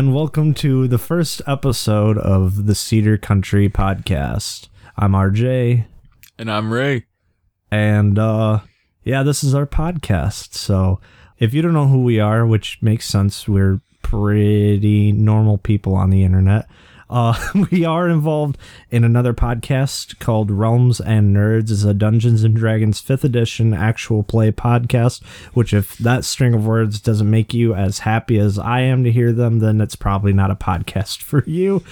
And welcome to the first episode of the Cedar Country Podcast. I'm RJ, And I'm Ray. and uh, yeah, this is our podcast. So if you don't know who we are, which makes sense, we're pretty normal people on the internet. Uh, we are involved in another podcast called Realms and Nerds. It's a Dungeons and Dragons 5th edition actual play podcast, which if that string of words doesn't make you as happy as I am to hear them, then it's probably not a podcast for you.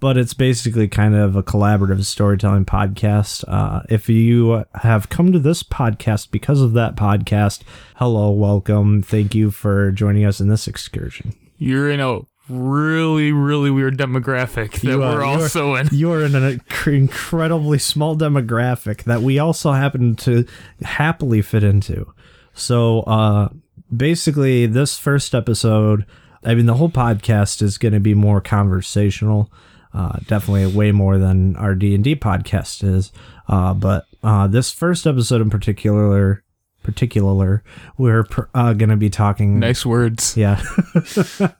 But it's basically kind of a collaborative storytelling podcast. Uh, if you have come to this podcast because of that podcast, hello, welcome. Thank you for joining us in this excursion. You're in a really, really weird demographic that are- we're also in. You are in an incredibly small demographic that we also happen to happily fit into. So, uh, basically, this first episode, I mean, the whole podcast is going to be more conversational. Uh, definitely way more than our D and D podcast is. Uh, but uh, this first episode in particular, particular, we're uh, going to be talking. Nice words. Yeah.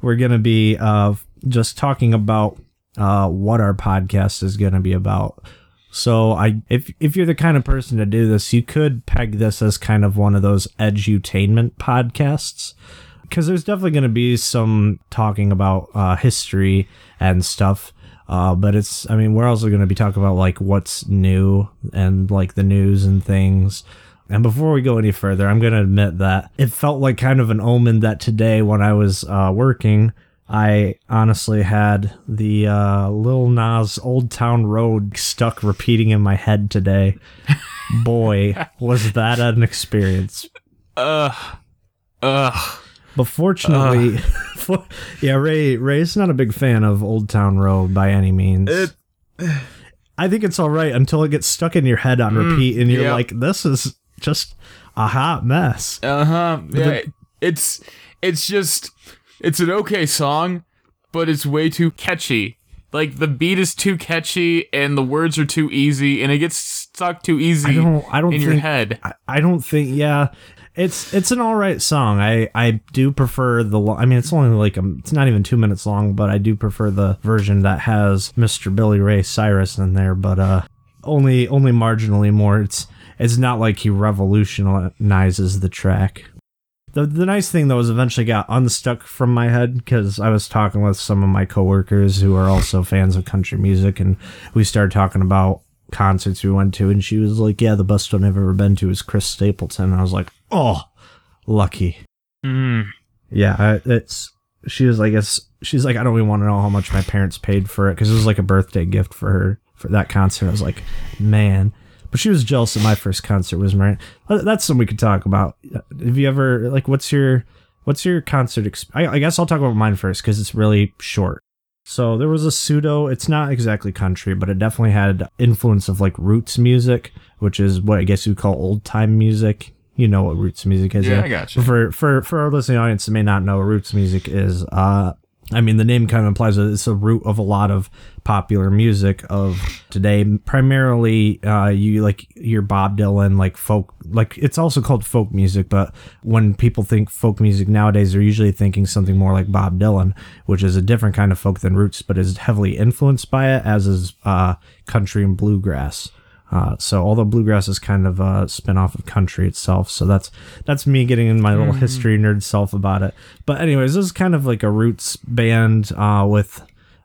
We're going to be uh, just talking about uh, what our podcast is going to be about. So I if if you're the kind of person to do this, you could peg this as kind of one of those edutainment podcasts because there's definitely going to be some talking about uh, history and stuff. Uh, but it's, I mean, we're also going to be talking about like what's new and like the news and things. And before we go any further, I'm going to admit that it felt like kind of an omen that today when I was uh, working, I honestly had the uh, Lil Nas Old Town Road stuck repeating in my head today. Boy, was that an experience. Ugh. Ugh. But fortunately, for, yeah, Ray Ray's not a big fan of Old Town Road by any means. It- I think it's all right until it gets stuck in your head on repeat, and you're yeah. like, "This is just a hot mess." Uh huh. Yeah. it's it's just it's an okay song, but it's way too catchy. Like the beat is too catchy and the words are too easy, and it gets stuck too easy I don't. I don't in think. your head. I, I don't think. Yeah, it's it's an all right song. I I do prefer the. lo- I mean, it's only like a, it's not even two minutes long, but I do prefer the version that has Mr. Billy Ray Cyrus in there. But uh, only only marginally more. It's it's not like he revolutionizes the track. The, the nice thing though is eventually got unstuck from my head because I was talking with some of my coworkers who are also fans of country music and we started talking about concerts we went to and she was like, Yeah, the best one I've ever been to is Chris Stapleton. And I was like, Oh, lucky. Mm. Yeah, it's she was like, it's she's like, I don't even want to know how much my parents paid for it because it was like a birthday gift for her for that concert. I was like, man, but she was jealous that my first concert was mine. Uh, That's something we could talk about. Have you ever like, what's your what's your concert? Exp- I, I guess I'll talk about mine first because it's really short. So there was a pseudo. It's not exactly country, but it definitely had influence of like roots music, which is what I guess you call old time music. You know what roots music is? Yeah, I gotcha. For for for our listening audience that may not know, what roots music is. uh I mean, the name kind of implies that it's the root of a lot of popular music of today. Primarily, uh, you like your Bob Dylan, like folk, like it's also called folk music. But when people think folk music nowadays, they're usually thinking something more like Bob Dylan, which is a different kind of folk than roots, but is heavily influenced by it, as is uh, country and bluegrass. Uh, so although bluegrass is kind of a spin-off of country itself, so that's that's me getting in my little history nerd self about it. But anyways, this is kind of like a roots band uh, with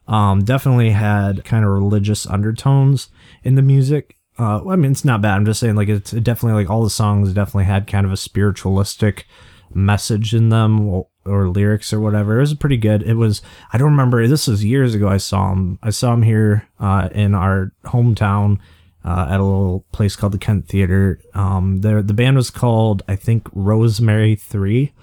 um, definitely had kind of religious undertones in the music. Uh, I mean, it's not bad. I'm just saying, like, it's definitely like all the songs definitely had kind of a spiritualistic message in them or, or lyrics or whatever. It was pretty good. It was. I don't remember. This was years ago. I saw him. I saw him here uh, in our hometown uh, at a little place called the Kent Theater. Um, the the band was called I think Rosemary Three.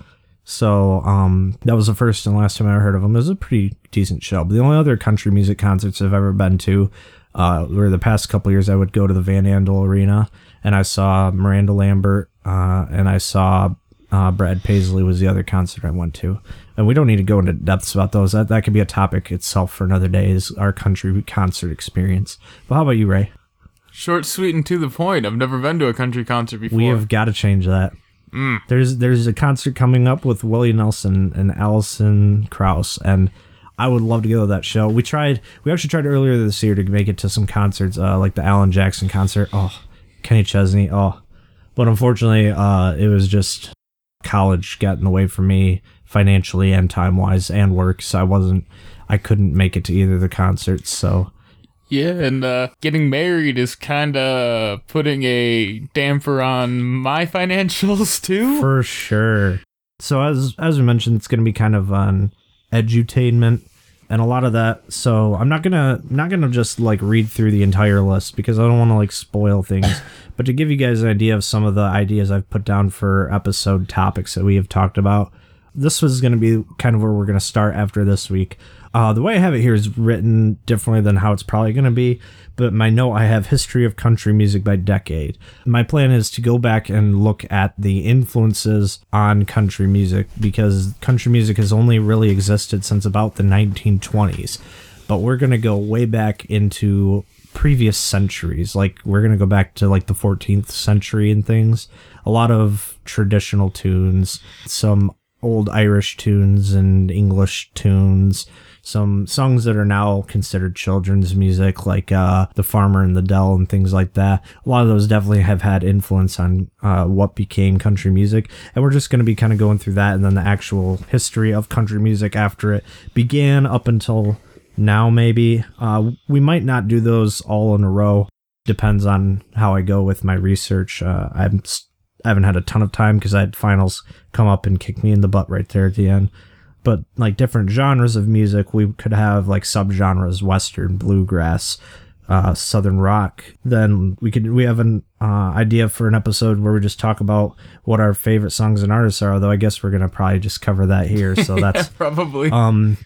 So um, that was the first and last time I ever heard of them. It was a pretty decent show. But the only other country music concerts I've ever been to uh, were the past couple years. I would go to the Van Andel Arena and I saw Miranda Lambert uh, and I saw uh, Brad Paisley was the other concert I went to. And we don't need to go into depths about those. That that could be a topic itself for another day. Is our country concert experience? But how about you, Ray? Short, sweet, and to the point. I've never been to a country concert before. We have got to change that. There's there's a concert coming up with Willie Nelson and Alison Krauss, and I would love to go to that show. We tried, we actually tried earlier this year to make it to some concerts, uh, like the Alan Jackson concert. Oh, Kenny Chesney. Oh, but unfortunately, uh, it was just college got in the way for me financially and time wise and work, so I wasn't, I couldn't make it to either of the concerts. So Yeah, and uh, getting married is kind of putting a damper on my financials too. For sure. So as as we mentioned, it's going to be kind of an edutainment and a lot of that. So I'm not gonna not gonna just like read through the entire list because I don't want to like spoil things. but to give you guys an idea of some of the ideas I've put down for episode topics that we have talked about, this was going to be kind of where we're going to start after this week. Uh, the way I have it here is written differently than how it's probably going to be, but my note I have history of country music by decade. My plan is to go back and look at the influences on country music because country music has only really existed since about the 1920s. But we're going to go way back into previous centuries. Like we're going to go back to like the 14th century and things. A lot of traditional tunes, some old Irish tunes and English tunes, some songs that are now considered children's music, like uh, The Farmer in the Dell and things like that. A lot of those definitely have had influence on uh, what became country music. And we're just going to be kind of going through that and then the actual history of country music after it began up until now, maybe. Uh, we might not do those all in a row. Depends on how I go with my research. Uh, I'm I haven't had a ton of time because I had finals come up and kick me in the butt right there at the end. But like different genres of music, we could have like subgenres: western, bluegrass, uh, southern rock. Then we could we have an uh, idea for an episode where we just talk about what our favorite songs and artists are. Though I guess we're gonna probably just cover that here. So that's Probably. um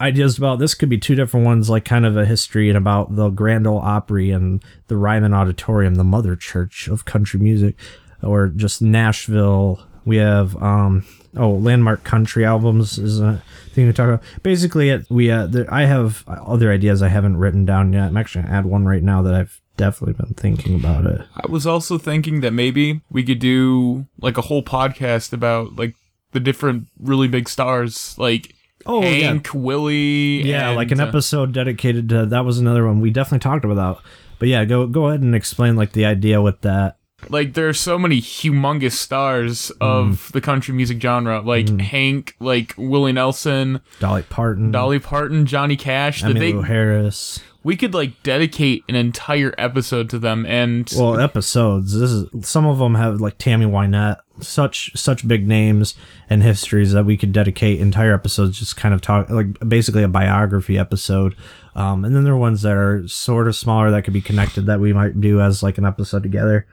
ideas about this could be two different ones like kind of a history and about the grand ole opry and the ryman auditorium the mother church of country music or just nashville we have um oh landmark country albums is a thing to talk about basically it we uh there, i have other ideas i haven't written down yet i'm actually gonna add one right now that i've definitely been thinking about it I was also thinking that maybe we could do like a whole podcast about like the different really big stars, like oh Hank, Willie. Yeah, and, like an uh, episode dedicated to that was another one we definitely talked about. But yeah, go go ahead and explain like the idea with that. Like there are so many humongous stars of the country music genre, like Hank, like Willie Nelson, Dolly Parton, Dolly Parton, Johnny Cash. Emmylou Harris. we could like dedicate an entire episode to them, and Well, episodes. This is some of them have like Tammy Wynette, such such big names and histories that we could dedicate entire episodes just kind of talk like basically a biography episode. Um, and then there are ones that are sort of smaller that could be connected that we might do as like an episode together.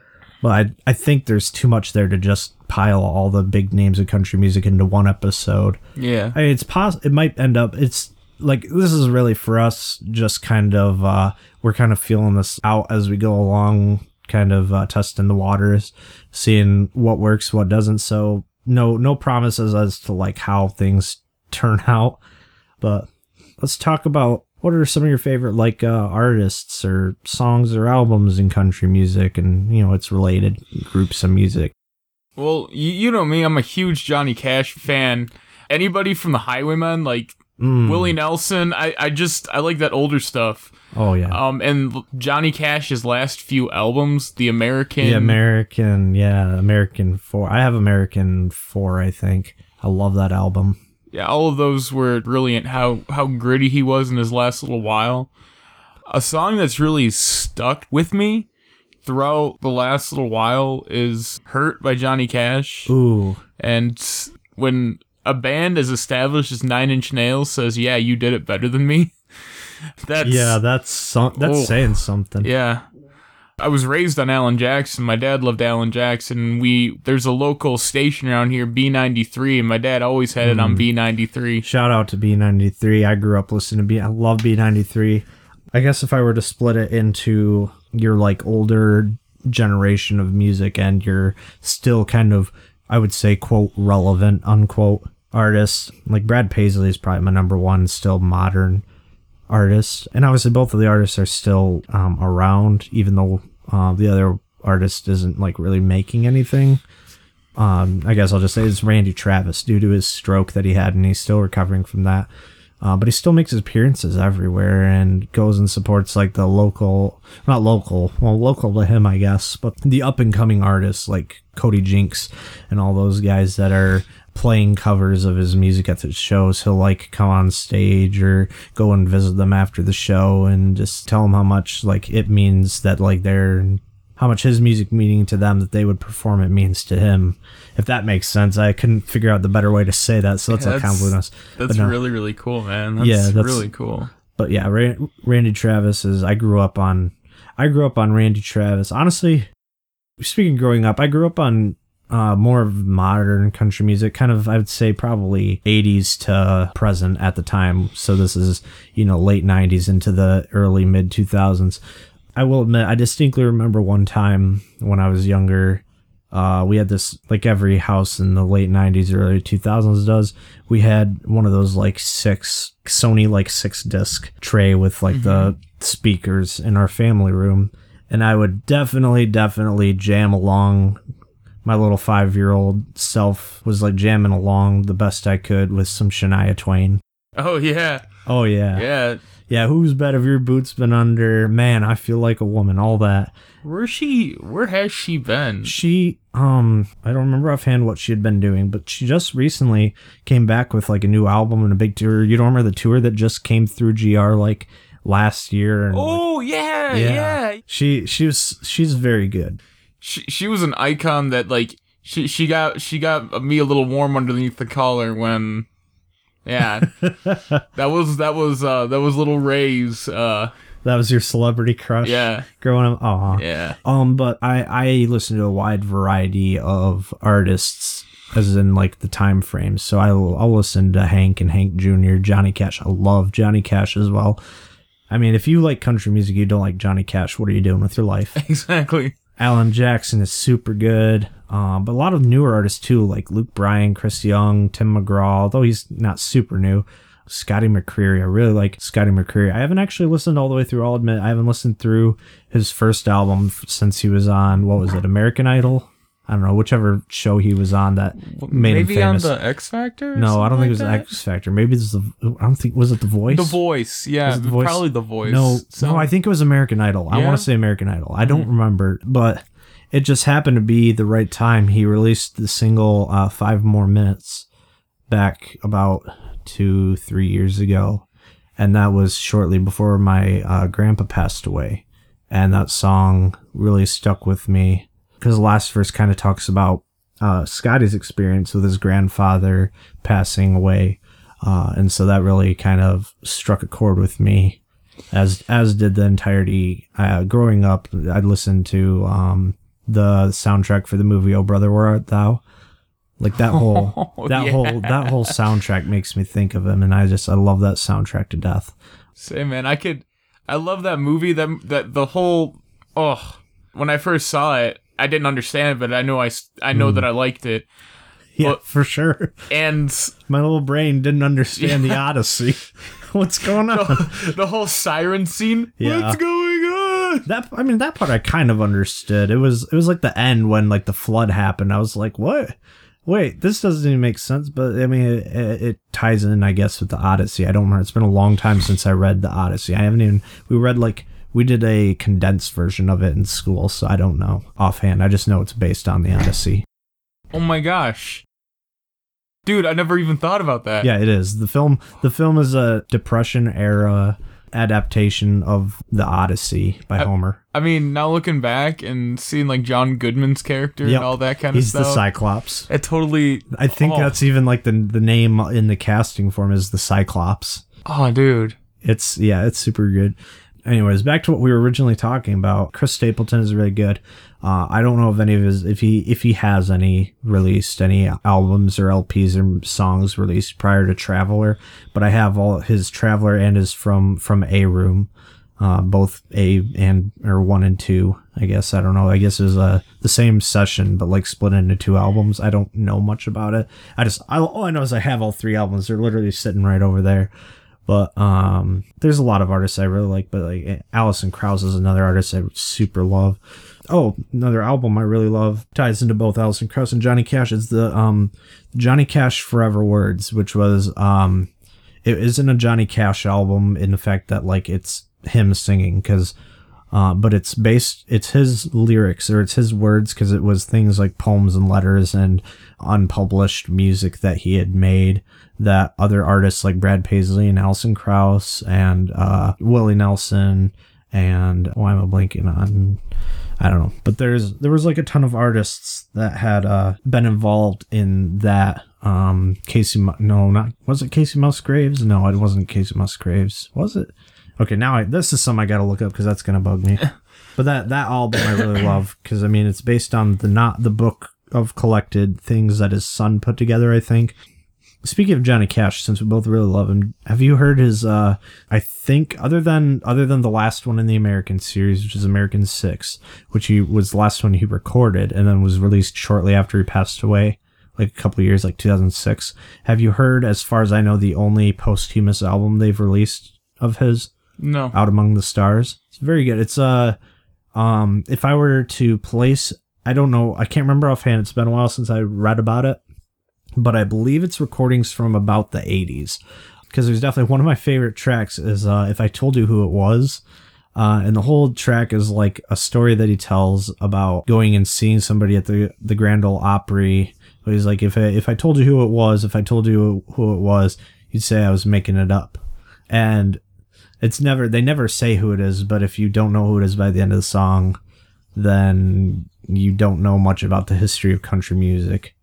But I, I think there's too much there to just pile all the big names of country music into one episode. yeah, I mean, it's pos- It might end up. It's like this is really for us. Just kind of uh, we're kind of feeling this out as we go along, kind of uh, testing the waters, seeing what works, what doesn't. So no no promises as to like how things turn out. But let's talk about what are some of your favorite like uh, artists or songs or albums in country music, and you know its related groups of music. Well, you, you know me, I'm a huge Johnny Cash fan. Anybody from the Highwaymen, like Mm. Willie Nelson, I, I just I like that older stuff. Oh yeah. Um, and Johnny Cash's last few albums, The American, The American, yeah, American Four. I have American Four, I think. I love that album. Yeah, all of those were brilliant. How how gritty he was in his last little while. A song that's really stuck with me throughout the last little while is "Hurt" by Johnny Cash. Ooh, And when a band as established as Nine Inch Nails says, "Yeah, you did it better than me," that's yeah, that's some, that's Oh. saying something. yeah. I was raised on Alan Jackson. My dad loved Alan Jackson. We there's a local station around here, B93, and my dad always had it Hmm. on B93. Shout out to B93. I grew up listening to B. I love B93. I guess if I were to split it into your like older generation of music and your still kind of, I would say, quote, relevant, unquote, artists, like Brad Paisley is probably my number one still modern artist. And obviously, both of the artists are still um, around, even though uh, the other artist isn't like really making anything. um, I guess I'll just say it's Randy Travis due to his stroke that he had, and he's still recovering from that. Uh, but he still makes his appearances everywhere and goes and supports like the local, not local, well, local to him, I guess, but the up and coming artists like Cody Jinks and all those guys that are playing covers of his music at the shows. He'll like come on stage or go and visit them after the show and just tell them how much like it means that like they're how much his music meaning to them that they would perform it means to him. If that makes sense, I couldn't figure out the better way to say that, so that's, Yeah, a convoluted. That's no. really really cool, man. That's, Yeah, that's- really cool. But yeah, Ra- Randy Travis is. I grew up on. I grew up on Randy Travis. Honestly, speaking of growing up, I grew up on uh, more of modern country music, kind of. I would say probably '80s to present at the time. So this is you know late '90s into the early mid 2000s. I will admit, I distinctly remember one time when I was younger. Uh, we had this like every house in the late 90s early 2000s does we had one of those like six sony like six disc tray with like the speakers in our family room and i would definitely definitely jam along my little five year old self was like jamming along the best i could with some shania twain Oh yeah, oh yeah yeah. yeah whose bed have your boots been under man i feel like a woman all that Where she? Where has she been? she um i don't remember offhand what she had been doing but she just recently came back with like a new album and a big tour you don't remember the tour that just came through gr like last year and like, Oh yeah, yeah. she she was she's very good She she was an icon that like she she got she got me a little warm underneath the collar when. Yeah, that was that was uh that was little Ray's uh that was your celebrity crush yeah. growing up? Oh yeah. Um but i i listen to a wide variety of artists as in like the time frames so i'll i'll listen to hank and hank jr johnny cash. I love johnny cash as well. I mean if you like country music you don't like johnny cash what are you doing with your life? Exactly alan jackson is super good um, but a lot of newer artists too like luke bryan chris young tim mcgraw although he's not super new Scotty McCreery. I really like Scotty McCreery. I haven't actually listened all the way through. I'll admit I haven't listened through his first album since he was on what was it, American Idol? I don't know, whichever show he was on that made maybe him famous. on the X Factor. no, I don't think it was like X Factor. Maybe this is the. I don't think was it the Voice. The Voice, yeah, Was it The Voice? probably the Voice. No, So- no, I think it was American Idol. I Yeah? Mm-hmm. want to say American Idol. I don't remember, but it just happened to be the right time. He released the single uh, Five More Minutes back about two, three years ago. And that was shortly before my uh, grandpa passed away. And that song really stuck with me because the last verse kind of talks about uh, Scotty's experience with his grandfather passing away. Uh, and so that really kind of struck a chord with me as as did the entirety. Uh, growing up, I'd listen to um, the soundtrack for the movie "Oh Brother, Where Art Thou." Like that whole Oh, that yeah. whole that whole soundtrack makes me think of him, and I just I love that soundtrack to death. Say, man, I could. I love that movie. That that the whole. Oh, when I first saw it, I didn't understand but I know I I know Hmm. that I liked it. Yeah, Well- for sure. And My little brain didn't understand the Odyssey. What's going on? the whole siren scene. Yeah. What's going on? That I mean that part I kind of understood. It was it was like the end when like the flood happened. I was like, what? Wait, this doesn't even make sense. But I mean, it, it, it ties in, I guess, with the Odyssey. I don't remember. It's been a long time since I read the Odyssey. I haven't even. We read like we did a condensed version of it in school, so I don't know offhand. I just know it's based on the Odyssey. Oh my gosh. Dude, I never even thought about that. Yeah, it is. The film the film is a depression era adaptation of the Odyssey by Homer. I mean, now looking back and seeing like John Goodman's character Yep. and all that kind He's of the. Cyclops. it totally. I think oh, that's even like the the name in the casting form is the Cyclops. Oh, dude. It's yeah, it's super good. Anyways, back to what we were originally talking about. Chris Stapleton is really good. Uh, I don't know if any of his if he if he has any released any albums or LPs or songs released prior to Traveler, but I have all his Traveler and his from from A Room, uh, both A and or one and two. I guess I don't know. I guess it was uh, the same session, but like split into two albums. I don't know much about it. I just I, all I know is I have all three albums. They're literally sitting right over there. But um, there's a lot of artists I really like. But like Alison Krauss is another artist I super love. oh, another album I really love ties into both Alison Krauss and Johnny Cash is the um Johnny Cash Forever Words, which was um it isn't a Johnny Cash album in the fact that like it's him singing because uh, but it's based it's his lyrics or it's his words because it was things like poems and letters and unpublished music that he had made that other artists like Brad Paisley and Alison Krauss and uh, Willie Nelson and why am I blanking on I don't know. But there's there was like a ton of artists that had uh, been involved in that um Kacey no not was it Kacey Musgraves? No it wasn't Kacey Musgraves. Was it okay now I this is something I gotta look up because that's gonna bug me but that that album I really love because I mean it's based on the not the book of collected things that his son put together I think Speaking of Johnny Cash, since we both really love him, have you heard his? uh I think other than other than the last one in the American series, which is American Six, which he was the last one he recorded and then was released shortly after he passed away, like a couple years, like 2006. Have you heard, as far as I know, the only posthumous album they've released of his, No. Out Among the Stars? It's very good. It's uh, um, if I were to place, I don't know, I can't remember offhand. It's been a while since I read about it but I believe it's recordings from about the 80s. Because there's definitely one of my favorite tracks is uh, If I Told You Who It Was. Uh, and the whole track is like a story that he tells about going and seeing somebody at the, the Grand Ole Opry. But He's like, if I, if I told you who it was, if I told you who it was, you'd say I was making it up. And it's never, they never say who it is, but if you don't know who it is by the end of the song, then you don't know much about the history of country music.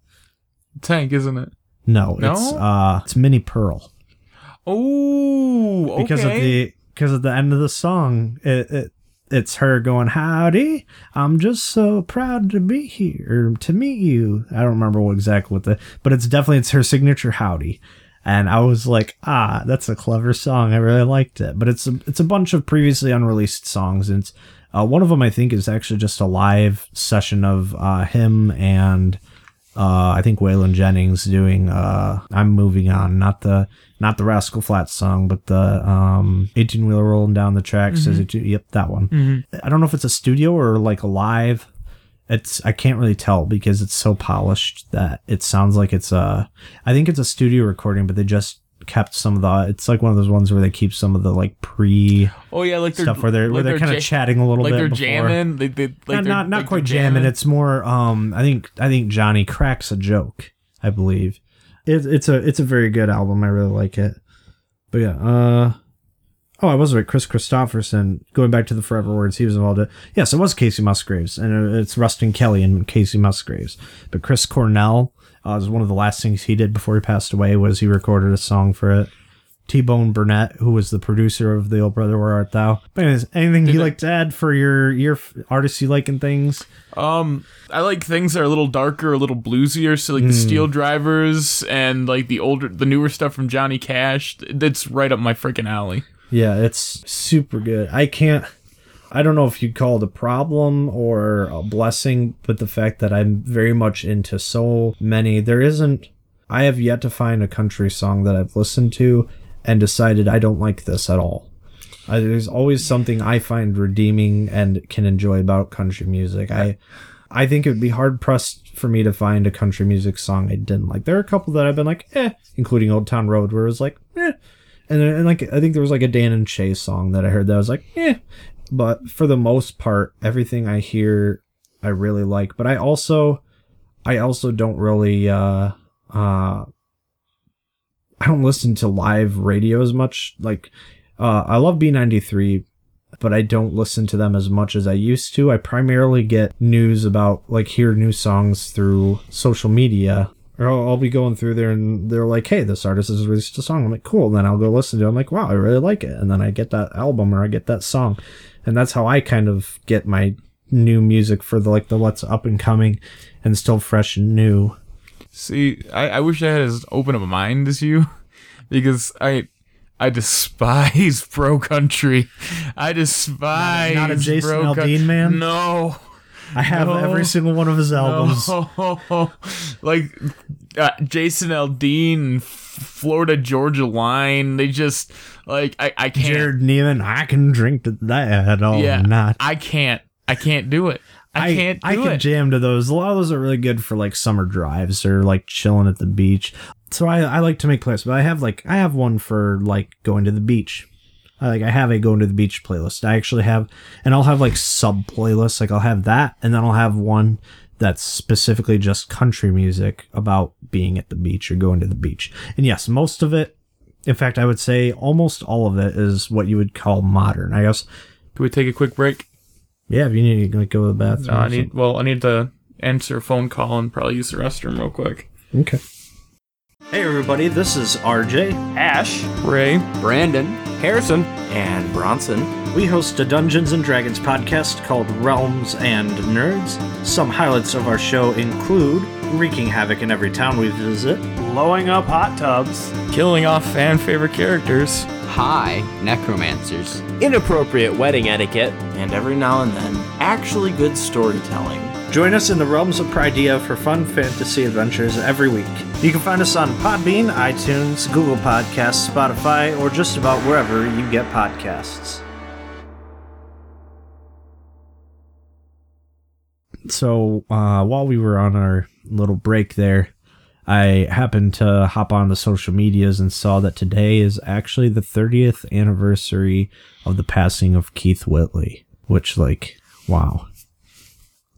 Tank, isn't it? No, No? it's uh it's Minnie Pearl Oh, okay. because of the because of the end of the song. It, it it's her going howdy. I'm just so proud to be here to meet you. I don't remember what exactly what the but it's definitely it's her signature howdy. And I was like, ah, that's a clever song. I really liked it. But it's a, it's a bunch of previously unreleased songs, and it's, uh, one of them I think is actually just a live session of uh, him and uh, I think Waylon Jennings doing uh, "I'm Moving On," not the not the Rascal Flatts song, but the um, 18 wheeler rolling down the tracks. Says it, yep, that one. I don't know if it's a studio or like a live. It's I can't really tell because it's so polished that it sounds like it's a. I think it's a studio recording, but they just kept some of the. It's like one of those ones where they keep some of the like pre oh yeah, like stuff where they're like where they're, kind of ja- chatting a little like bit. they're before. jamming. They, they, like not they're- not, not like quite they're jamming. It's more. Um, I think I think Johnny cracks a joke. I believe it, it's a it's a very good album. I really like it. But yeah. Uh, oh, I was right. Kris Kristofferson. Going back to the Forever Words, he was involved. In, it. yes, it was Kacey Musgraves, and it's Ruston Kelly and Kacey Musgraves. But Chris Cornell uh, was one of the last things he did before he passed away. Was he recorded a song for it? T Bone Burnett, who was the producer of the Old Brother Where Art Thou. But anyways, anything you I- like to add for your your artists you like and things? Um, I like things that are a little darker, a little bluesier. So like the Steel Drivers and like the older, the newer stuff from Johnny Cash. That's right up my freaking alley. Yeah, it's super good. I can't. I don't know if you'd call it a problem or a blessing, but the fact that I'm very much into so many, there isn't. I have yet to find a country song that I've listened to and decided I don't like this at all. There's always something I find redeeming and can enjoy about country music. I, I think it would be hard pressed for me to find a country music song I didn't like. There are a couple that I've been like, eh, including Old Town Road, where it was like, eh, and, and like I think there was like a Dan and Shay song that I heard that I was like, eh. But for the most part, everything I hear, I really like. But I also, I also don't really, uh, uh, I don't listen to live radio as much. Like, uh, I love B93, but I don't listen to them as much as I used to. I primarily get news about, like, hear new songs through social media. Or I'll, I'll be going through there and they're like, hey, this artist has released a song. I'm like, cool. And then I'll go listen to it. I'm like, wow, I really like it. And then I get that album or I get that song. And that's how I kind of get my new music for the, like, the what's up and coming and still fresh and new. See, I, I wish I had as open of a mind as you, because I I despise pro country. I despise Not a Jason pro coun- Aldean man? No, I have No. every single one of his albums. no. like uh, Jason Aldean, Florida Georgia Line. They just like I I can't. Jerrod Niemann, I can drink to that all yeah, night. I can't. I can't do it. I, can't do I can it. jam to those. A lot of those are really good for like summer drives or like chilling at the beach. So I, I like to make playlists, but I have like I have one for like going to the beach. I, like I have a going to the beach playlist. I actually have, and I'll have like sub playlists. Like I'll have that, and then I'll have one that's specifically just country music about being at the beach or going to the beach. And yes, most of it, in fact, I would say almost all of it is what you would call modern. I guess. Can we take a quick break? Yeah, if you need to go to the bathroom. No, I need. Well, I need to answer a phone call and probably use the restroom real quick. Okay. Hey everybody, this is RJ. Ash, Ray, Brandon, Harrison, and Bronson. We host a Dungeons and Dragons podcast called Realms and Nerds. Some highlights of our show include wreaking havoc in every town we visit, blowing up hot tubs, killing off fan favorite characters. high Necromancers. inappropriate wedding etiquette, and every now and then, actually good storytelling. Join us in the realms of Pridea for fun fantasy adventures every week. You can find us on Podbean, iTunes, Google Podcasts, Spotify, or just about wherever you get podcasts. So, uh, while we were on our little break there, I happened to hop on the social medias and saw that today is actually the 30th anniversary of the passing of Keith Whitley, which, like, wow.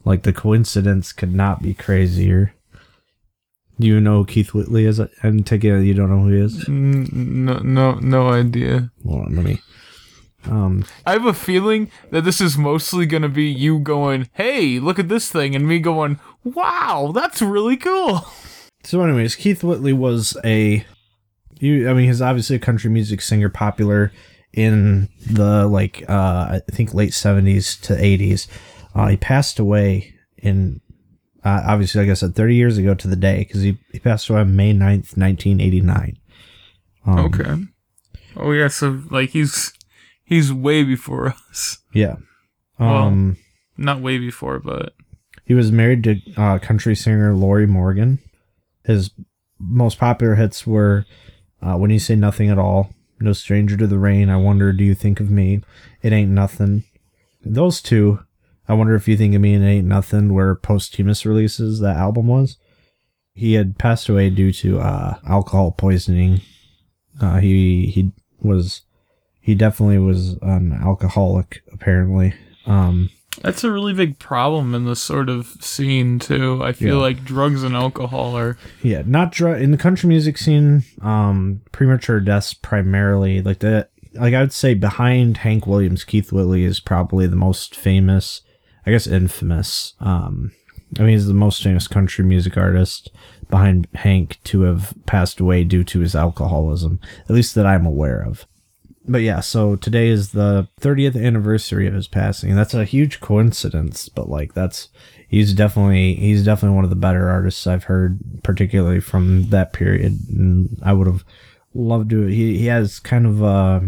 Like the coincidence could not be crazier. Do you know Keith Whitley is? And take it you don't know who he is. No, no, no idea. Hold on, let me. Um, I have a feeling that this is mostly gonna be you going, "Hey, look at this thing," and me going, "Wow, that's really cool." so, anyways, Keith Whitley was a. You, I mean, he's obviously a country music singer, popular in the like uh, I think late seventies to eighties. Uh, he passed away in uh, obviously, like I said, thirty years ago to the day because he, he passed away on May 9th, nineteen eighty nine. Um, okay. Oh yeah, so like he's he's way before us. Yeah. Well- Um. Not way before, but He was married to uh, country singer Lorrie Morgan. His most popular hits were uh, "When You Say Nothing at All," "No Stranger to the Rain," "I Wonder Do You Think of Me," "It Ain't Nothing." Those two, "I Wonder If You Think of Me," and "It Ain't Nothing," were posthumous releases. That album was. He had passed away due to uh, alcohol poisoning. Uh, he he was he definitely was an alcoholic apparently. Um, that's a really big problem in this sort of scene too. I feel Yeah. like drugs and alcohol are Yeah, not dr- in the country music scene. Um, premature deaths primarily like the like I would say behind Hank Williams, Keith Whitley is probably the most famous. I guess infamous. Um, I mean he's the most famous country music artist behind Hank to have passed away due to his alcoholism, at least that I'm aware of. But yeah, so today is the 30th anniversary of his passing. That's a huge coincidence, but like that's he's definitely he's definitely one of the better artists I've heard, particularly from that period. And I would have loved to. He he has kind of uh,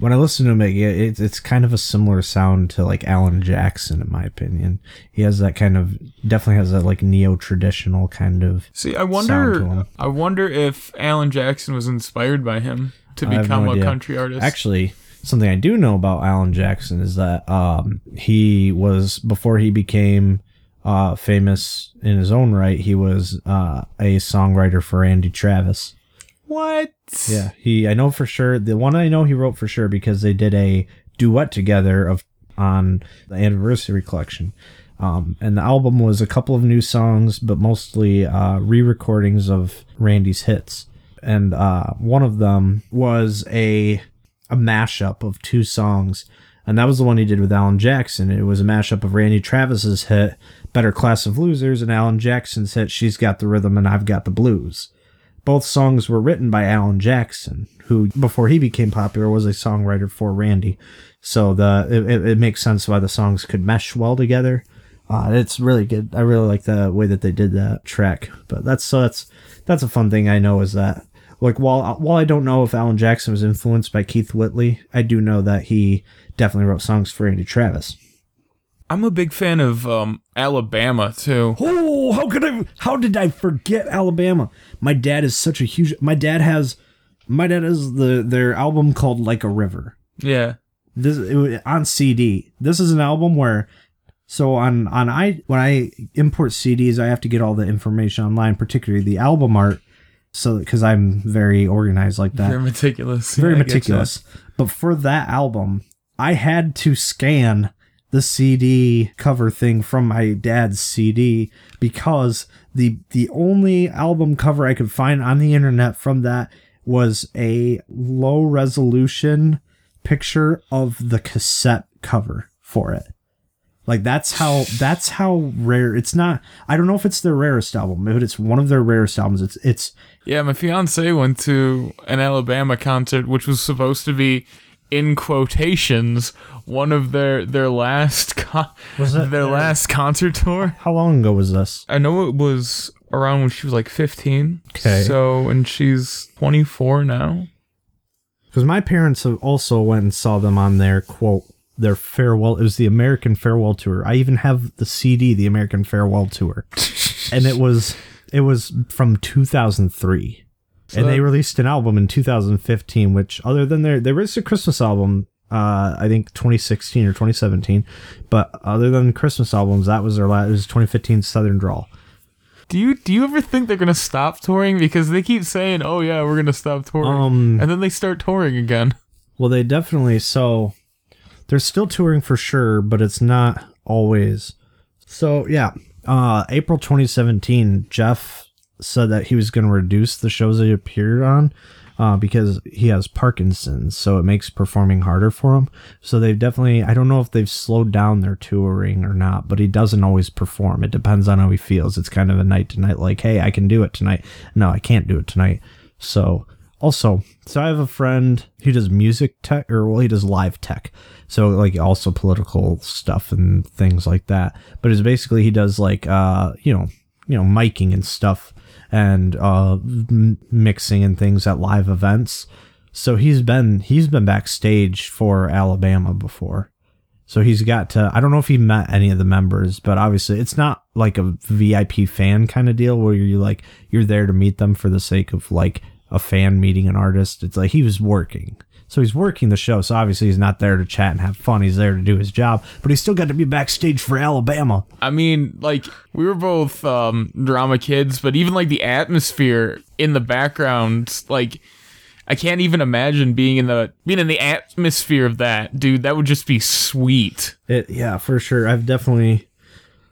when I listen to him, it, it's it's kind of a similar sound to like Alan Jackson, in my opinion. He has that kind of definitely has that like neo traditional kind of. See, I sound to wonder. I wonder if Alan Jackson was inspired by him to I become no a idea. country artist. Actually, something I do know about Alan Jackson is that um, he was before he became uh, famous in his own right. He was uh, a songwriter for Randy Travis. What? Yeah, he. I know for sure. The one I know he wrote for sure because they did a duet together of on the anniversary collection. Um, and the album was a couple of new songs, but mostly uh, re-recordings of Randy's hits. And uh, one of them was a a mashup of two songs, and that was the one he did with Alan Jackson. It was a mashup of Randy Travis's hit "Better Class of Losers" and Alan Jackson's hit "She's Got the Rhythm and I've Got the Blues." Both songs were written by Alan Jackson, who before he became popular was a songwriter for Randy. So the it, it- makes sense why the songs could mesh well together. Uh, it's really good. I really like the way that they did that track. But that's so that's that's a fun thing I know is that like while while I don't know if Alan Jackson was influenced by Keith Whitley, I do know that he definitely wrote songs for Randy Travis. I'm a big fan of um, Alabama too. Oh, how could I? How did I forget Alabama? My dad is such a huge. My dad has, my dad has the their album called Like a River. Yeah. This it, on CD. This is an album where So on on I when I import CDs, I have to get all the information online, particularly the album art, so because I'm very organized like that, Very meticulous. very Yeah, meticulous. But for that album, I had to scan the CD cover thing from my dad's CD because the the only album cover I could find on the internet from that was a low resolution picture of the cassette cover for it. Like that's how that's how rare it's not I don't know if it's their rarest album, but it's one of their rarest albums. It's it's Yeah, my fiance went to an Alabama concert, which was supposed to be, in quotations, one of their their last con- Was it their their- last concert tour. how long ago was this? I know it was around when she was like 15. Okay. So, and she's 24 now. Because my parents have also went and saw them on their quote their farewell. It was the American farewell tour. I even have the CD, the American farewell tour, and it was it was from 2003, and they that- released an album in 2015. Which other than their they released a Christmas album, uh, I think 2016 or 2017, but other than Christmas albums, that was their last. It was 2015 Southern Drawl. Do you do you ever think they're gonna stop touring because they keep saying, "Oh yeah, we're gonna stop touring," Um, and then they start touring again? Well, they definitely so they're still touring for sure, but it's not always. So yeah, uh, April 2017, Jeff said that he was going to reduce the shows he appeared on uh, because he has Parkinson's, so it makes performing harder for him. So they've definitely, I don't know if they've slowed down their touring or not, but he doesn't always perform. It depends on how he feels. It's kind of a night to night, like, hey, I can do it tonight. No, I can't do it tonight. So also, so I have a friend who does music tech, or well, he does live tech. So like also political stuff and things like that. But it's basically he does like uh you know you know miking and stuff and uh m- mixing and things at live events. So he's been he's been backstage for Alabama before. So he's got to I don't know if he met any of the members, but obviously it's not like a VIP fan kind of deal where you're like you're there to meet them for the sake of like a fan meeting an artist. It's like he was working. So he's working the show. So obviously he's not there to chat and have fun. He's there to do his job, but he's still got to be backstage for Alabama. I mean, like we were both um, drama kids, but even like the atmosphere in the background, like I can't even imagine being in the being in the atmosphere of that, dude. That would just be sweet. It yeah, for sure. I've definitely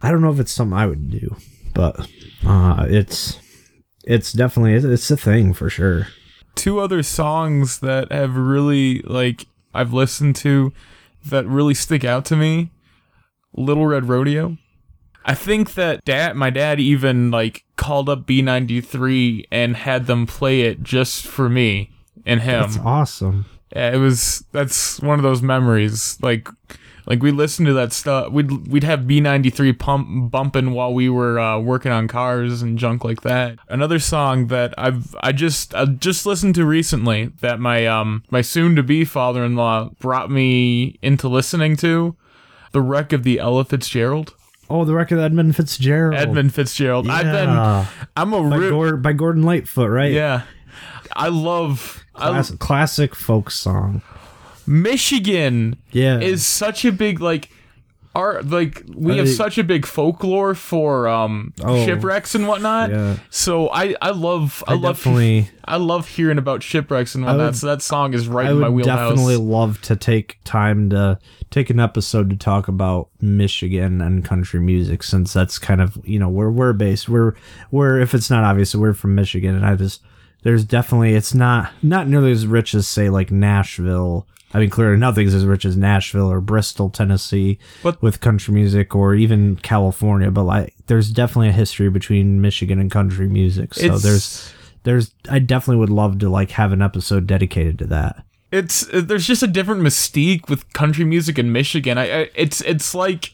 I don't know if it's something I would do, but uh it's it's definitely it's, it's a thing for sure. Two other songs that have really like I've listened to that really stick out to me. Little Red Rodeo. I think that dad, my dad even like called up B93 and had them play it just for me and him. It's awesome. Yeah, it was that's one of those memories. Like like we listened to that stuff. We'd we'd have B93 pump bumping while we were uh, working on cars and junk like that. Another song that I've I just I just listened to recently that my um my soon to be father-in-law brought me into listening to, The Wreck of the Ella Fitzgerald. Oh, the record of Edmund Fitzgerald. Edmund Fitzgerald. I've been I'm a by, Gord- by Gordon Lightfoot, right? yeah. I love I, Classic, classic folk song. Michigan Yeah. is such a big like our like we have I- such a big folklore for um Oh. shipwrecks and whatnot. Yeah. So I I love I, I love definitely- I love hearing about shipwrecks and whatnot. would- so that song is right I in my would wheelhouse. definitely love to take time to take an episode to talk about Michigan and country music since that's kind of you know where we're based. We're we're if it's not obvious, we're from Michigan, and I just there's definitely it's not not nearly as rich as say like Nashville. I mean, clearly nothing's as rich as Nashville or Bristol, Tennessee, But- with country music, or even California. But like, there's definitely a history between Michigan and country music. So there's there's I definitely would love to like have an episode dedicated to that. it's there's just a different mystique with country music in Michigan. I, I it's it's like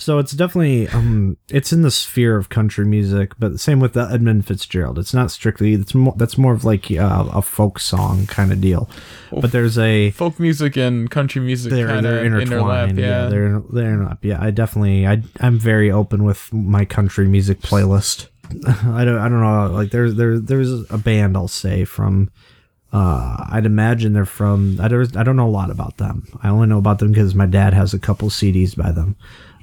So it's definitely um it's in the sphere of country music, but same with the Edmund Fitzgerald. It's not strictly it's more that's more of like uh, a folk song kind of deal. But there's a folk music and country music they're kind they're of interlap. intertwined. Yeah, they're they're not. Yeah, I definitely I I'm very open with my country music playlist. I don't I don't know like there's there there's a band I'll say from uh, I'd imagine they're from. I don't. I don't know a lot about them. I only know about them because my dad has a couple CDs by them.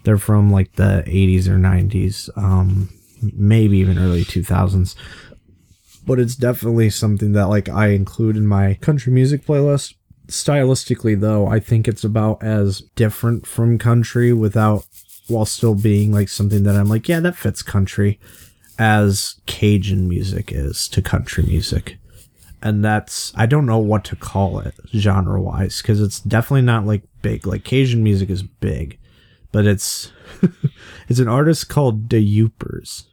They're from like the 80s or 90s, um, maybe even early 2000s. But it's definitely something that like I include in my country music playlist. Stylistically, though, I think it's about as different from country without while still being like something that I'm like, yeah, that fits country as Cajun music is to country music. And that's, I don't know what to call it genre wise because it's definitely not like big. Like Cajun music is big, but it's, it's an artist called Da Yoopers.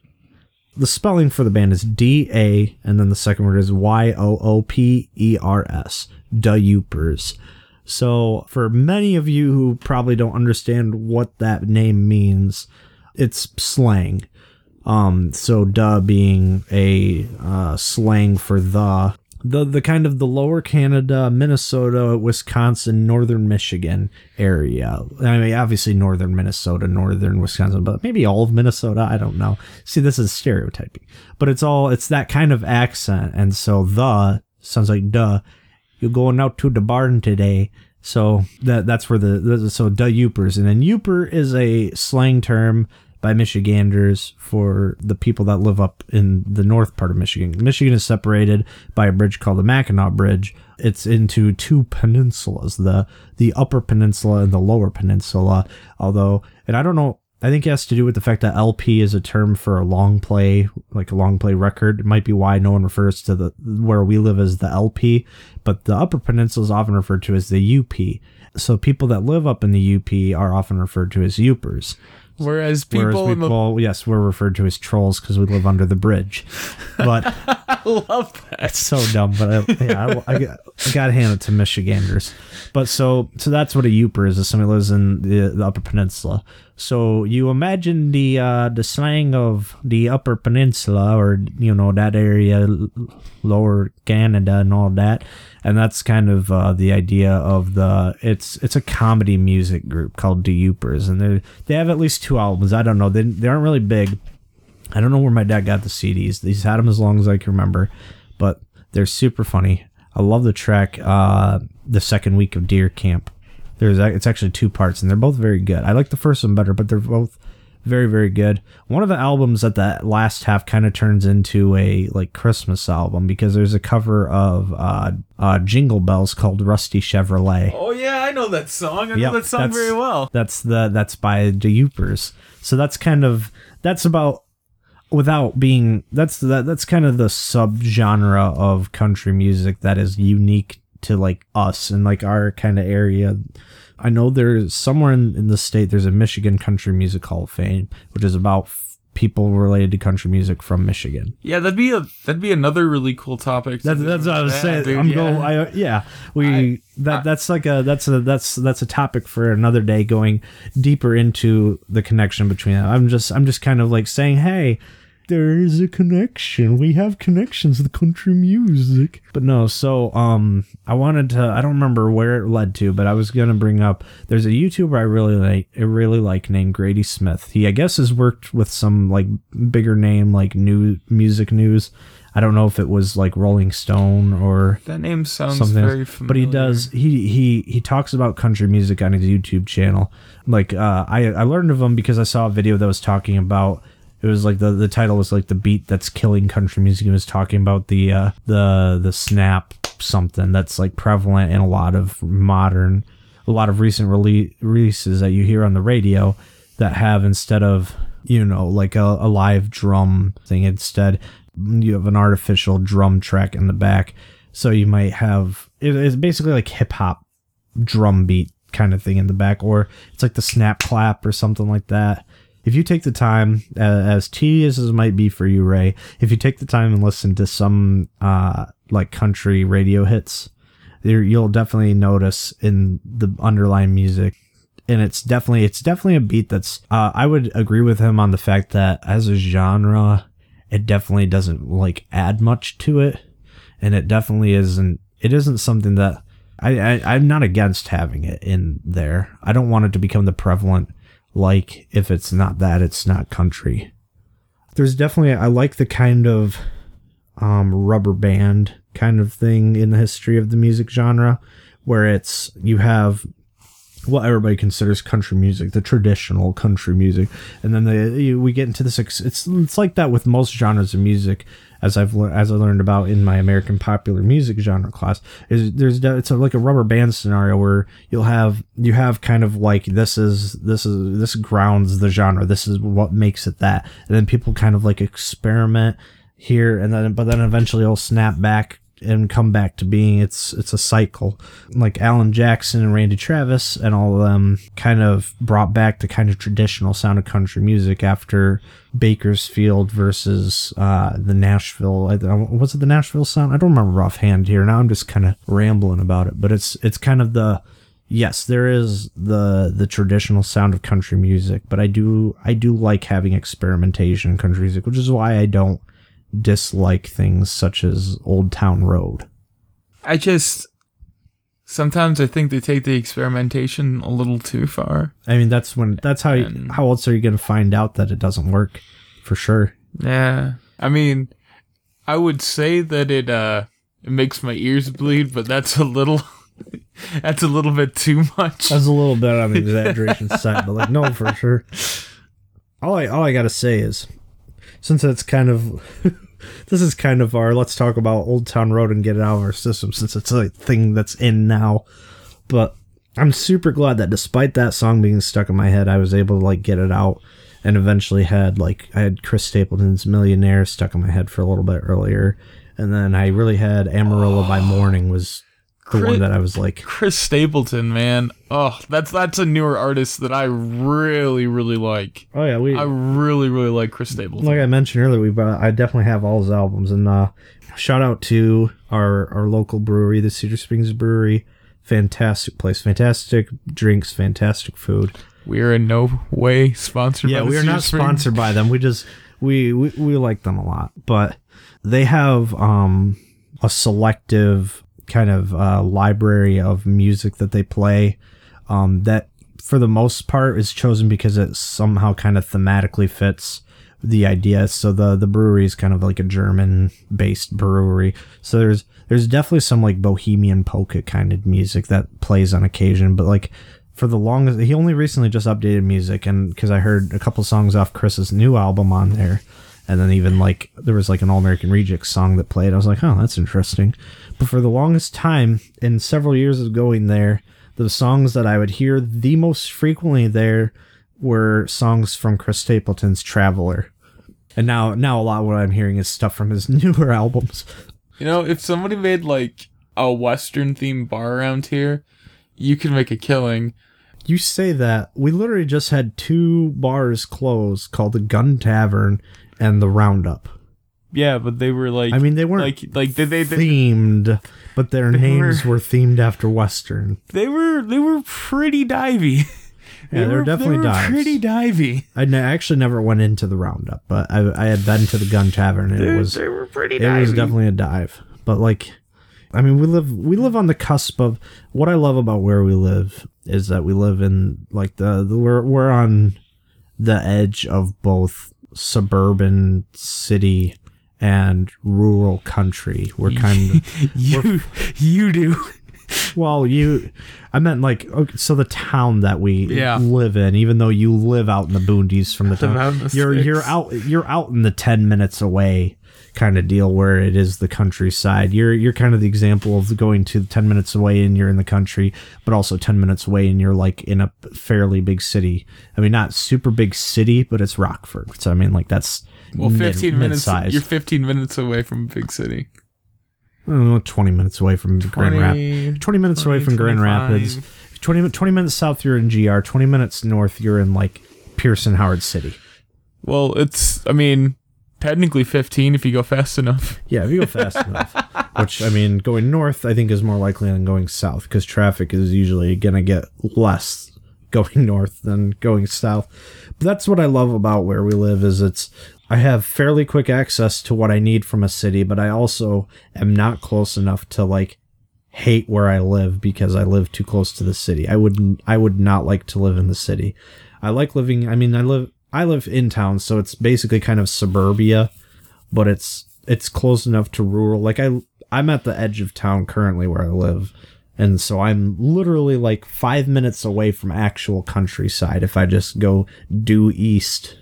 The spelling for the band is D A, and then the second word is Y O O P E R S. Da Yoopers. So, for many of you who probably don't understand what that name means, it's slang. Um, so duh being a uh, slang for the the the kind of the lower Canada, Minnesota, Wisconsin, northern Michigan area. I mean, obviously northern Minnesota, northern Wisconsin, but maybe all of Minnesota. I don't know. See, this is stereotyping, but it's all it's that kind of accent, and so the sounds like duh. You're going out to the barn today. So that that's where the, so the Yoopers, and then Yooper is a slang term by Michiganders for the people that live up in the north part of Michigan. Michigan is separated by a bridge called the Mackinac Bridge. It's into two peninsulas, the the upper peninsula and the lower peninsula. Although, and I don't know, I think it has to do with the fact that LP is a term for a long play, like a long play record. It might be why no one refers to the where we live as the LP, but the upper peninsula is often referred to as the UP. So people that live up in the UP are often referred to as Yoopers. Whereas people, Whereas in the people, yes, we're referred to as trolls because we live under the bridge. But I love that. it's so dumb. But I, yeah, I, I, got- I got to hand it to Michiganders. But so so that's what a Yooper is. Is somebody who lives in the, the Upper Peninsula. So you imagine the uh, the slang of the Upper Peninsula, or you know that area, Lower Canada, and all that, and that's kind of uh, the idea of the. It's it's a comedy music group called the Yoopers, and they they have at least two albums. I don't know. They they aren't really big. I don't know where my dad got the CDs. He's had them as long as I can remember, but they're super funny. I love the track uh, "The Second Week of Deer Camp." There's it's actually two parts, and they're both very good. I like the first one better, but they're both very very good. One of the albums at the last half kind of turns into a like Christmas album because there's a cover of uh, uh, Jingle Bells called Rusty Chevrolet. Oh yeah, I know that song. I know that song very well. That's the that's by the Yoopers. So that's kind of that's about without being that's that that's kind of the subgenre of country music that is unique to like us and like our kind of area. I know there's somewhere in, in the state there's a Michigan Country Music Hall of Fame, which is about f- people related to country music from Michigan. Yeah, that'd be a that'd be another really cool topic. That's, that's what I was saying. dude, I'm yeah. going. I, yeah, we that that's like a that's a that's that's a topic for another day. Going deeper into the connection between them. I'm just I'm just kind of like saying, hey, there is a connection. We have connections with country music. But no, so um, I wanted to. I don't remember where it led to, but I was gonna bring up. There's a YouTuber I really like. I really like named Grady Smith. He I guess has worked with some like bigger name like new music news. I don't know if it was like Rolling Stone or That name sounds something very familiar. but he does he he he talks about country music on his youtube channel like uh i i learned of him because i saw a video that was talking about it was like the the title was like the beat that's killing country music. He was talking about the uh the the snap something that's like prevalent in a lot of modern a lot of recent rele- releases that you hear on the radio that have instead of you know like a, a live drum thing instead you have an artificial drum track in the back so you might have it- it's basically like hip hop drum beat kind of thing in the back or it's like the snap clap or something like that if you take the time uh, as tedious as it might be for you ray if you take the time and listen to some uh like country radio hits you'll definitely notice in the underlying music. And it's definitely it's definitely a beat that's uh, i would agree with him on the fact that as a genre it definitely doesn't like add much to it. And it definitely isn't it isn't something that I, I i'm not against having it in there. I don't want it to become the prevalent like if it's not that it's not country there's definitely i like the kind of um rubber band kind of thing in the history of the music genre where it's you have what everybody considers country music, the traditional country music, and then the we get into this. It's it's like that with most genres of music, as I've lear- as I learned about in my American popular music genre class. Is there's it's a, like a rubber band scenario where you'll have you have kind of like this is this is this grounds the genre. This is what makes it that, and then people kind of like experiment here and then but then eventually it'll snap back and come back to being. It's it's a cycle. Like alan jackson and randy travis and all of them kind of brought back the kind of traditional sound of country music after bakersfield versus uh the nashville was it the nashville sound? I don't remember offhand here. Now i'm just kind of rambling about it but it's it's kind of the yes there is the the traditional sound of country music but i do i do like having experimentation in country music which is why i don't dislike things such as Old Town Road. I just sometimes I think they take the experimentation a little too far. I mean, that's when that's how you, how else are you going to find out that it doesn't work? For sure. Yeah. I mean, I would say that it uh it makes my ears bleed, but that's a little that's a little bit too much. That's a little bit on the exaggeration side, but like no, for sure. All I all I got to say is, since it's kind of this is kind of our let's talk about Old Town Road and get it out of our system since it's a thing that's in now. But I'm super glad that despite that song being stuck in my head, I was able to like get it out and eventually had like I had Chris Stapleton's Millionaire stuck in my head for a little bit earlier. And then I really had Amarillo by oh. Morning was the Chris- one that I was like Chris Stapleton, man. Oh, that's that's a newer artist that I really really like. Oh yeah, we I really really like Chris Stapleton. like I mentioned earlier, we bought, I definitely have all his albums, and uh, shout out to our our local brewery, the Cedar Springs Brewery. Fantastic place, fantastic drinks, fantastic food. we are in no way sponsored. Yeah, we are Cedar not Springs. sponsored by them. We just we, we we like them a lot, but they have um a selective kind of uh, library of music that they play. Um that for the most part is chosen because it somehow kind of thematically fits the idea. So the the brewery is kind of like a german based brewery. So there's there's definitely some like bohemian polka kind of music that plays on occasion but like for the longest he only recently just updated music and because i heard a couple songs off chris's new album on there and then even like there was like an all american rejects song that played i was like oh that's interesting but for the longest time in several years of going there the songs that i would hear the most frequently there were songs from chris stapleton's traveler and now now a lot of what i'm hearing is stuff from his newer albums You know, if somebody made like a western themed bar around here, you could make a killing. You say that. We literally just had two bars close called the Gun Tavern and the Roundup. Yeah, but they were like I mean, they weren't like like did they, they themed, but their They names were- were themed after Western. they were they were pretty divey. Yeah, they were definitely they were dives. pretty divey. I actually never went into the Roundup, but I, I had been to the Gun Tavern and it was they were pretty it was definitely a dive. But like, I mean, we live we live on the cusp of what I love about where we live is that we live in like the, the we're we're on the edge of both suburban city and rural country. We're kind of you you do. well, you. I meant like okay, so the town that we Yeah. live in. Even though you live out in the boondies from the town, the you're sticks. you're out you're out in the ten minutes away kind of deal where it is the countryside. You're you're kind of the example of going to ten minutes away and you're in the country, but also ten minutes away and you're like in a fairly big city. I mean, not super big city, but it's Rockford. So I mean, like that's Well, mid- 15 minutes. mid-size. You're 15 minutes away from a big city. Know, 20 minutes away from Grand Rapids. 20 minutes away from Grand Rapids. 20, 20 minutes south, you're in GR. 20 minutes north, you're in like Pierson Howard City. Well, it's I mean, technically 15 if you go fast enough. Yeah, if you go fast enough. Which, I mean, going north, I think is more likely than going south because traffic is usually going to get less going north than going south. But that's what I love about where we live is it's I have fairly quick access to what I need from a city, but I also am not close enough to like hate where I live because I live too close to the city. I would I would not like to live in the city. I like living I mean I live I live in town, so it's basically kind of suburbia, but it's it's close enough to rural. Like I I'm at the edge of town currently where I live. And so I'm literally like five minutes away from actual countryside if I just go due east.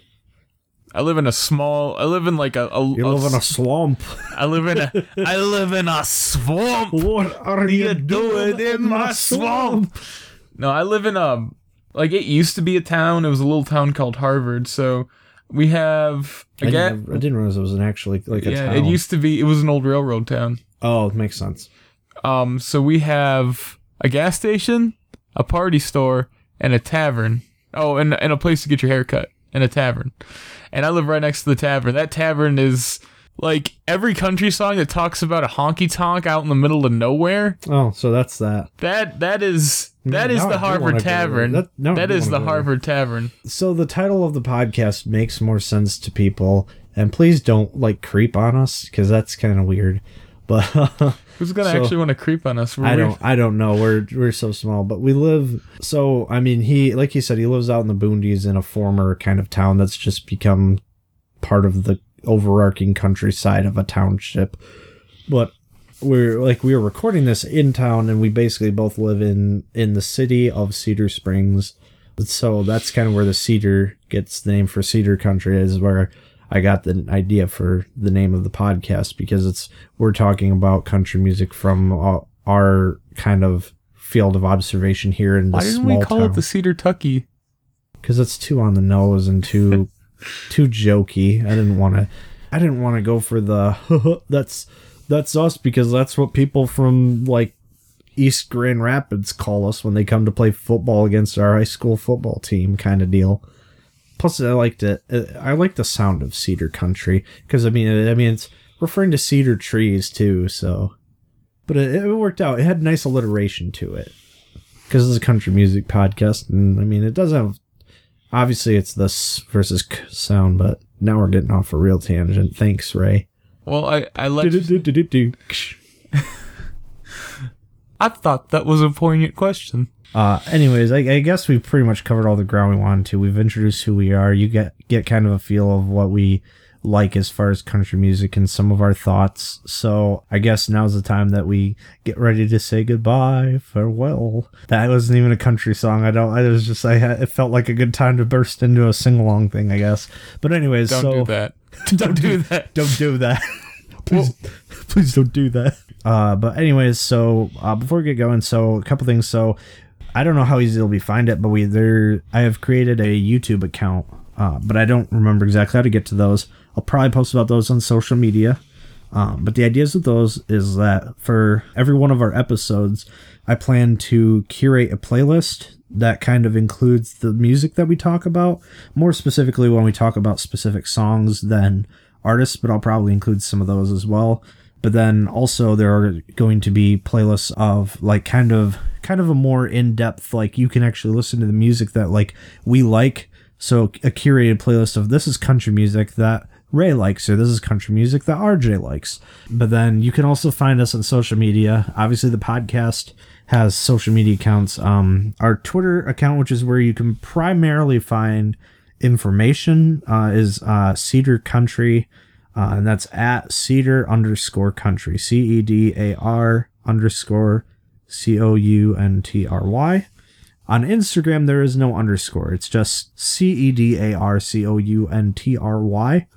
I live in a small. I live in like a. a, You live in a swamp. I live in a. I live in a swamp. What are you doing in my swamp? No, I live in a. Like it used to be a town. It was a little town called Harvard. So we have. I Again, didn't, I didn't realize it was an actually like a yeah, town. it used to be. It was an old railroad town. oh, it makes sense. Um, so we have a gas station, a party store, and a tavern. Oh, and and a place to get your hair cut, and a tavern. And I live right next to the tavern. That tavern is like every country song that talks about a honky tonk out in the middle of nowhere. Oh, so that's that. That that is that now the Harvard Tavern. That- now that is the there. Harvard Tavern. So the title of the podcast makes more sense to people, and please don't like creep on us because that's kind of weird. But Who's gonna So- actually want to creep on us? We're I don't I don't know. We're we're so small, but we live so I mean he like he said he lives out in the boonies in a former kind of town that's just become part of the overarching countryside of a township. But we're like we were recording this in town and we basically both live in in the city of Cedar Springs. So that's kind of where the Cedar gets the name for Cedar Country is where I got the idea for the name of the podcast because it's we're talking about country music from our kind of field of observation here in Why didn't small we call town it the Cedar Tucky? because it's too on the nose and too too jokey. I didn't want to. I didn't want to go for the that's that's us because that's what people from like East Grand Rapids call us when they come to play football against our high school football team kind of deal. Plus, I liked it. uh, I like the sound of cedar country because I mean, I mean, it's referring to cedar trees too. So, but it, it worked out. It had nice alliteration to it because it's a country music podcast, and I mean, it does have obviously it's this versus sound, but now we're getting off a real tangent. Thanks, Ray. Well, I I let you, Do-do-do-do-do. I thought that was a poignant question. Uh, anyways, I, I guess we've pretty much covered all the ground we wanted to. We've introduced who we are. You get get kind of a feel of what we like as far as country music and some of our thoughts. So I guess now's the time that we get ready to say goodbye, farewell. That wasn't even a country song. I don't. I was just. I had, it felt like a good time to burst into a sing along thing. I guess. But anyways, Don't so do that. Don't do that. don't do that. please, please don't do that. Uh, but anyways, so uh, before we get going, so a couple things. So I don't know how easy it'll be find it, but we there I have created a YouTube account, uh, but I don't remember exactly how to get to those. I'll probably post about those on social media. Um, but the ideas of those is that for every one of our episodes, I plan to curate a playlist that kind of includes the music that we talk about. More specifically, when we talk about specific songs than artists, but I'll probably include some of those as well. But then also there are going to be playlists of like kind of kind of a more in-depth like you can actually listen to the music that like we like. So a curated playlist of this is country music that Ray likes, or this is country music that RJ likes. But then you can also find us on social media. Obviously, the podcast has social media accounts. Um, our Twitter account, which is where you can primarily find information, uh, is uh, Cedar Country, uh, and that's at Cedar underscore Country, C E D A R underscore C O U N T R Y. On Instagram, there is no underscore. It's just C E D A R C O U N T R Y.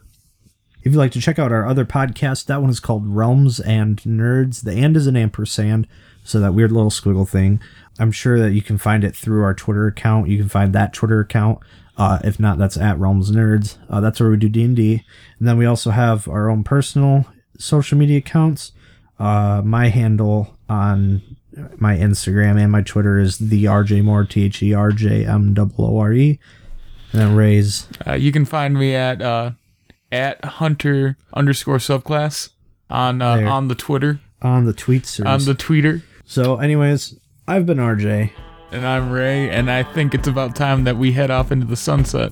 If you'd like to check out our other podcast, that one is called Realms and Nerds. The and is an ampersand, so that weird little squiggle thing. I'm sure that you can find it through our Twitter account. You can find that Twitter account. Uh, if not, that's at Realms Nerds. Uh, that's where we do D and D. And then we also have our own personal social media accounts. Uh, my handle on my Instagram and my Twitter is the RJ Moore T H E R J M O O R E. And then Ray's Uh, you can find me at uh, at Hunter underscore subclass on uh, There. on the Twitter on the tweets. on the Twitter. So, anyways, I've been RJ. And I'm Ray, and I think it's about time that we head off into the sunset.